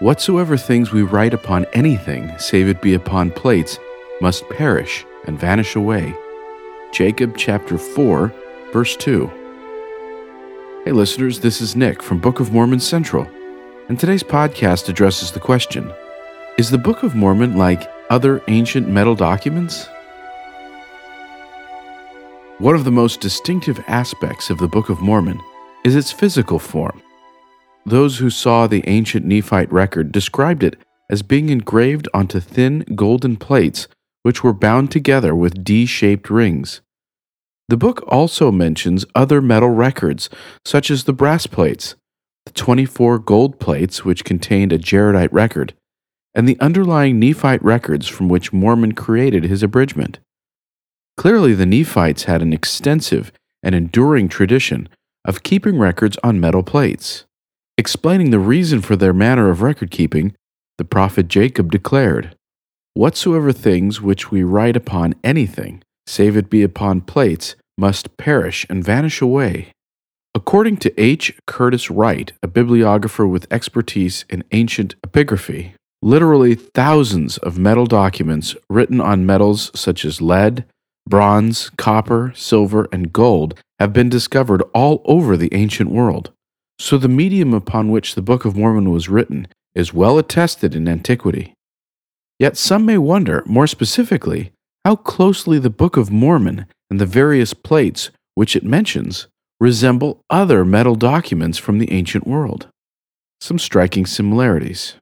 Whatsoever things we write upon anything, save it be upon plates, must perish and vanish away. Jacob chapter 4, verse 2. Hey listeners, this is Nick from Book of Mormon Central, and today's podcast addresses the question Is the Book of Mormon like other ancient metal documents? One of the most distinctive aspects of the Book of Mormon is its physical form. Those who saw the ancient Nephite record described it as being engraved onto thin golden plates which were bound together with D shaped rings. The book also mentions other metal records, such as the brass plates, the 24 gold plates which contained a Jaredite record, and the underlying Nephite records from which Mormon created his abridgment. Clearly, the Nephites had an extensive and enduring tradition of keeping records on metal plates. Explaining the reason for their manner of record keeping, the prophet Jacob declared, Whatsoever things which we write upon anything, save it be upon plates, must perish and vanish away. According to H. Curtis Wright, a bibliographer with expertise in ancient epigraphy, literally thousands of metal documents written on metals such as lead, bronze, copper, silver, and gold have been discovered all over the ancient world. So the medium upon which the Book of Mormon was written is well attested in antiquity. Yet some may wonder, more specifically, how closely the Book of Mormon and the various plates which it mentions resemble other metal documents from the ancient world. Some striking similarities.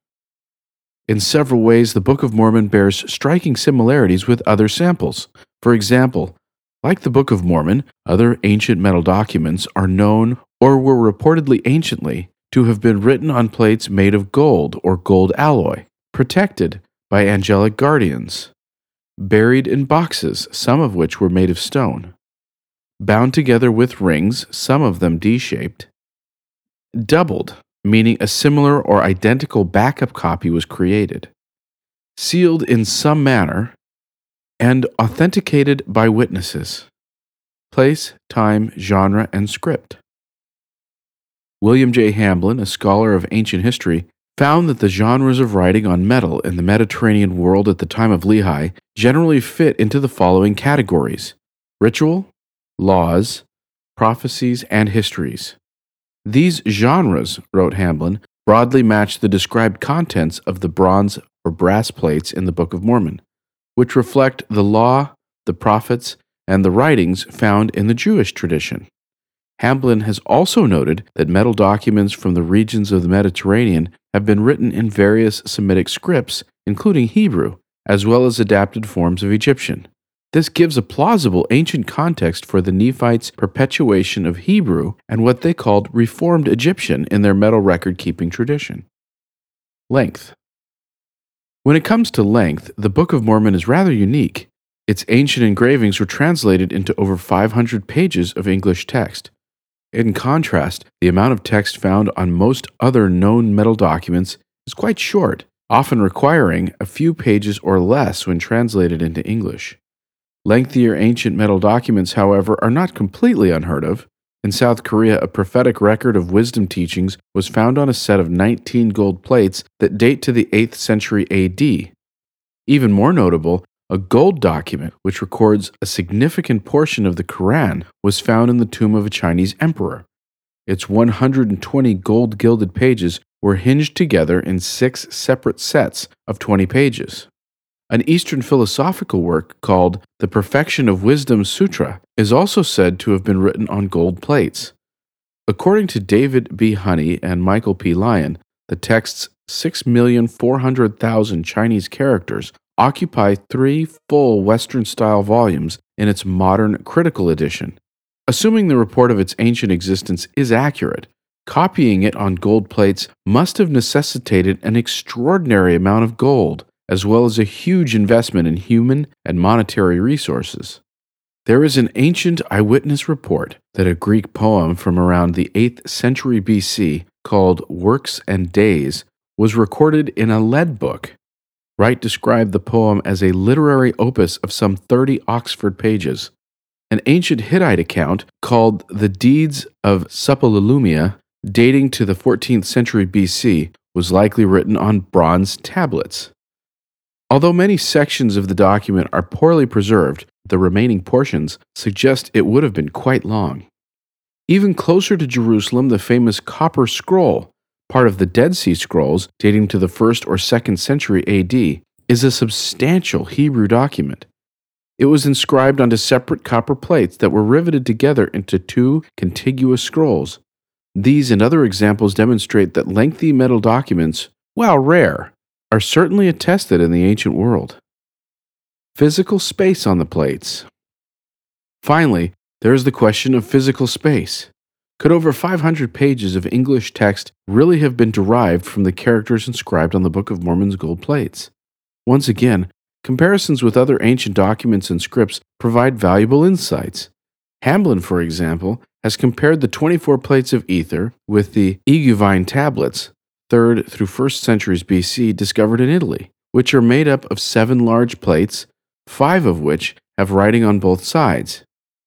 In several ways, the Book of Mormon bears striking similarities with other samples. For example, like the Book of Mormon, other ancient metal documents are known or were reportedly anciently to have been written on plates made of gold or gold alloy, protected by angelic guardians, buried in boxes, some of which were made of stone, bound together with rings, some of them D shaped, doubled, meaning a similar or identical backup copy was created, sealed in some manner, and authenticated by witnesses. Place, time, genre, and script. William J. Hamblin, a scholar of ancient history, found that the genres of writing on metal in the Mediterranean world at the time of Lehi generally fit into the following categories ritual, laws, prophecies, and histories. These genres, wrote Hamblin, broadly match the described contents of the bronze or brass plates in the Book of Mormon, which reflect the law, the prophets, and the writings found in the Jewish tradition. Hamblin has also noted that metal documents from the regions of the Mediterranean have been written in various Semitic scripts, including Hebrew, as well as adapted forms of Egyptian. This gives a plausible ancient context for the Nephites' perpetuation of Hebrew and what they called Reformed Egyptian in their metal record keeping tradition. Length When it comes to length, the Book of Mormon is rather unique. Its ancient engravings were translated into over 500 pages of English text. In contrast, the amount of text found on most other known metal documents is quite short, often requiring a few pages or less when translated into English. Lengthier ancient metal documents, however, are not completely unheard of. In South Korea, a prophetic record of wisdom teachings was found on a set of 19 gold plates that date to the 8th century AD. Even more notable, a gold document, which records a significant portion of the Quran, was found in the tomb of a Chinese emperor. Its 120 gold gilded pages were hinged together in six separate sets of 20 pages. An Eastern philosophical work called The Perfection of Wisdom Sutra is also said to have been written on gold plates. According to David B. Honey and Michael P. Lyon, the text's 6,400,000 Chinese characters occupy three full Western style volumes in its modern critical edition. Assuming the report of its ancient existence is accurate, copying it on gold plates must have necessitated an extraordinary amount of gold, as well as a huge investment in human and monetary resources. There is an ancient eyewitness report that a Greek poem from around the 8th century BC called Works and Days was recorded in a lead book Wright described the poem as a literary opus of some 30 Oxford pages. An ancient Hittite account called the Deeds of Suppiluliuma, dating to the 14th century BC, was likely written on bronze tablets. Although many sections of the document are poorly preserved, the remaining portions suggest it would have been quite long. Even closer to Jerusalem, the famous Copper Scroll, part of the Dead Sea Scrolls dating to the 1st or 2nd century AD, is a substantial Hebrew document. It was inscribed onto separate copper plates that were riveted together into two contiguous scrolls. These and other examples demonstrate that lengthy metal documents, while rare, are certainly attested in the ancient world. Physical space on the plates. Finally, there is the question of physical space. Could over 500 pages of English text really have been derived from the characters inscribed on the Book of Mormon's gold plates? Once again, comparisons with other ancient documents and scripts provide valuable insights. Hamblin, for example, has compared the 24 plates of Ether with the Iguvine tablets, 3rd through 1st centuries BC, discovered in Italy, which are made up of seven large plates, five of which have writing on both sides.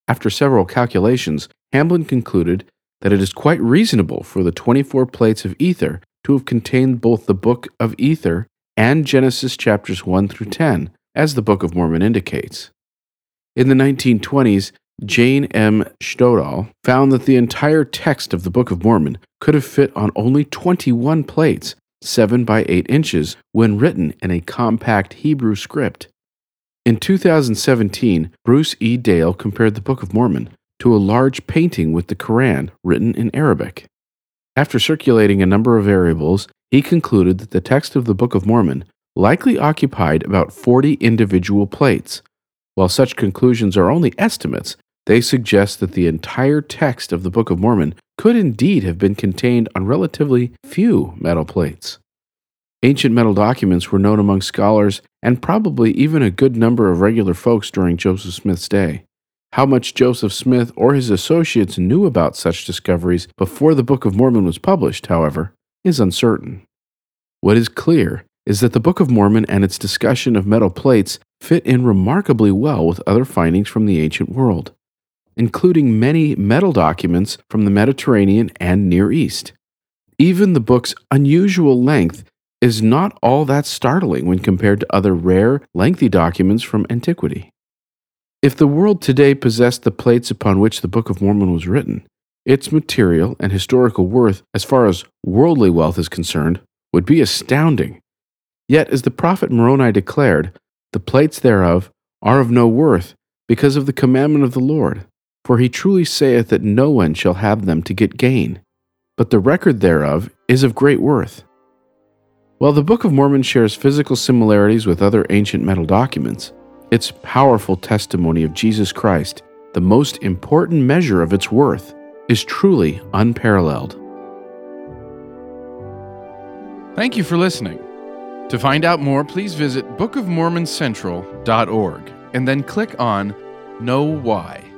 After several calculations, Hamblin concluded that it is quite reasonable for the 24 plates of Ether to have contained both the Book of Ether and Genesis chapters 1 through 10, as the Book of Mormon indicates. In the 1920s, Jane M. Sjodahl found that the entire text of the Book of Mormon could have fit on only 21 plates, 7 by 8 inches, when written in a compact Hebrew script. In 2017, Bruce E. Dale compared the Book of Mormon to a large painting with the Koran written in Arabic. After circulating a number of variables, he concluded that the text of the Book of Mormon likely occupied about 40 individual plates. While such conclusions are only estimates, they suggest that the entire text of the Book of Mormon could indeed have been contained on relatively few metal plates. Ancient metal documents were known among scholars and probably even a good number of regular folks during Joseph Smith's day. How much Joseph Smith or his associates knew about such discoveries before the Book of Mormon was published, however, is uncertain. What is clear is that the Book of Mormon and its discussion of metal plates fit in remarkably well with other findings from the ancient world, including many metal documents from the Mediterranean and Near East. Even the book's unusual length is not all that startling when compared to other rare, lengthy documents from antiquity. If the world today possessed the plates upon which the Book of Mormon was written, its material and historical worth, as far as worldly wealth is concerned, would be astounding. Yet, as the prophet Moroni declared, the plates thereof are of no worth, because of the commandment of the Lord. For he truly saith that no one shall have them to get gain, but the record thereof is of great worth. While the Book of Mormon shares physical similarities with other ancient metal documents, its powerful testimony of Jesus Christ, the most important measure of its worth, is truly unparalleled. Thank you for listening. To find out more, please visit bookofmormoncentral.org and then click on KnoWhy.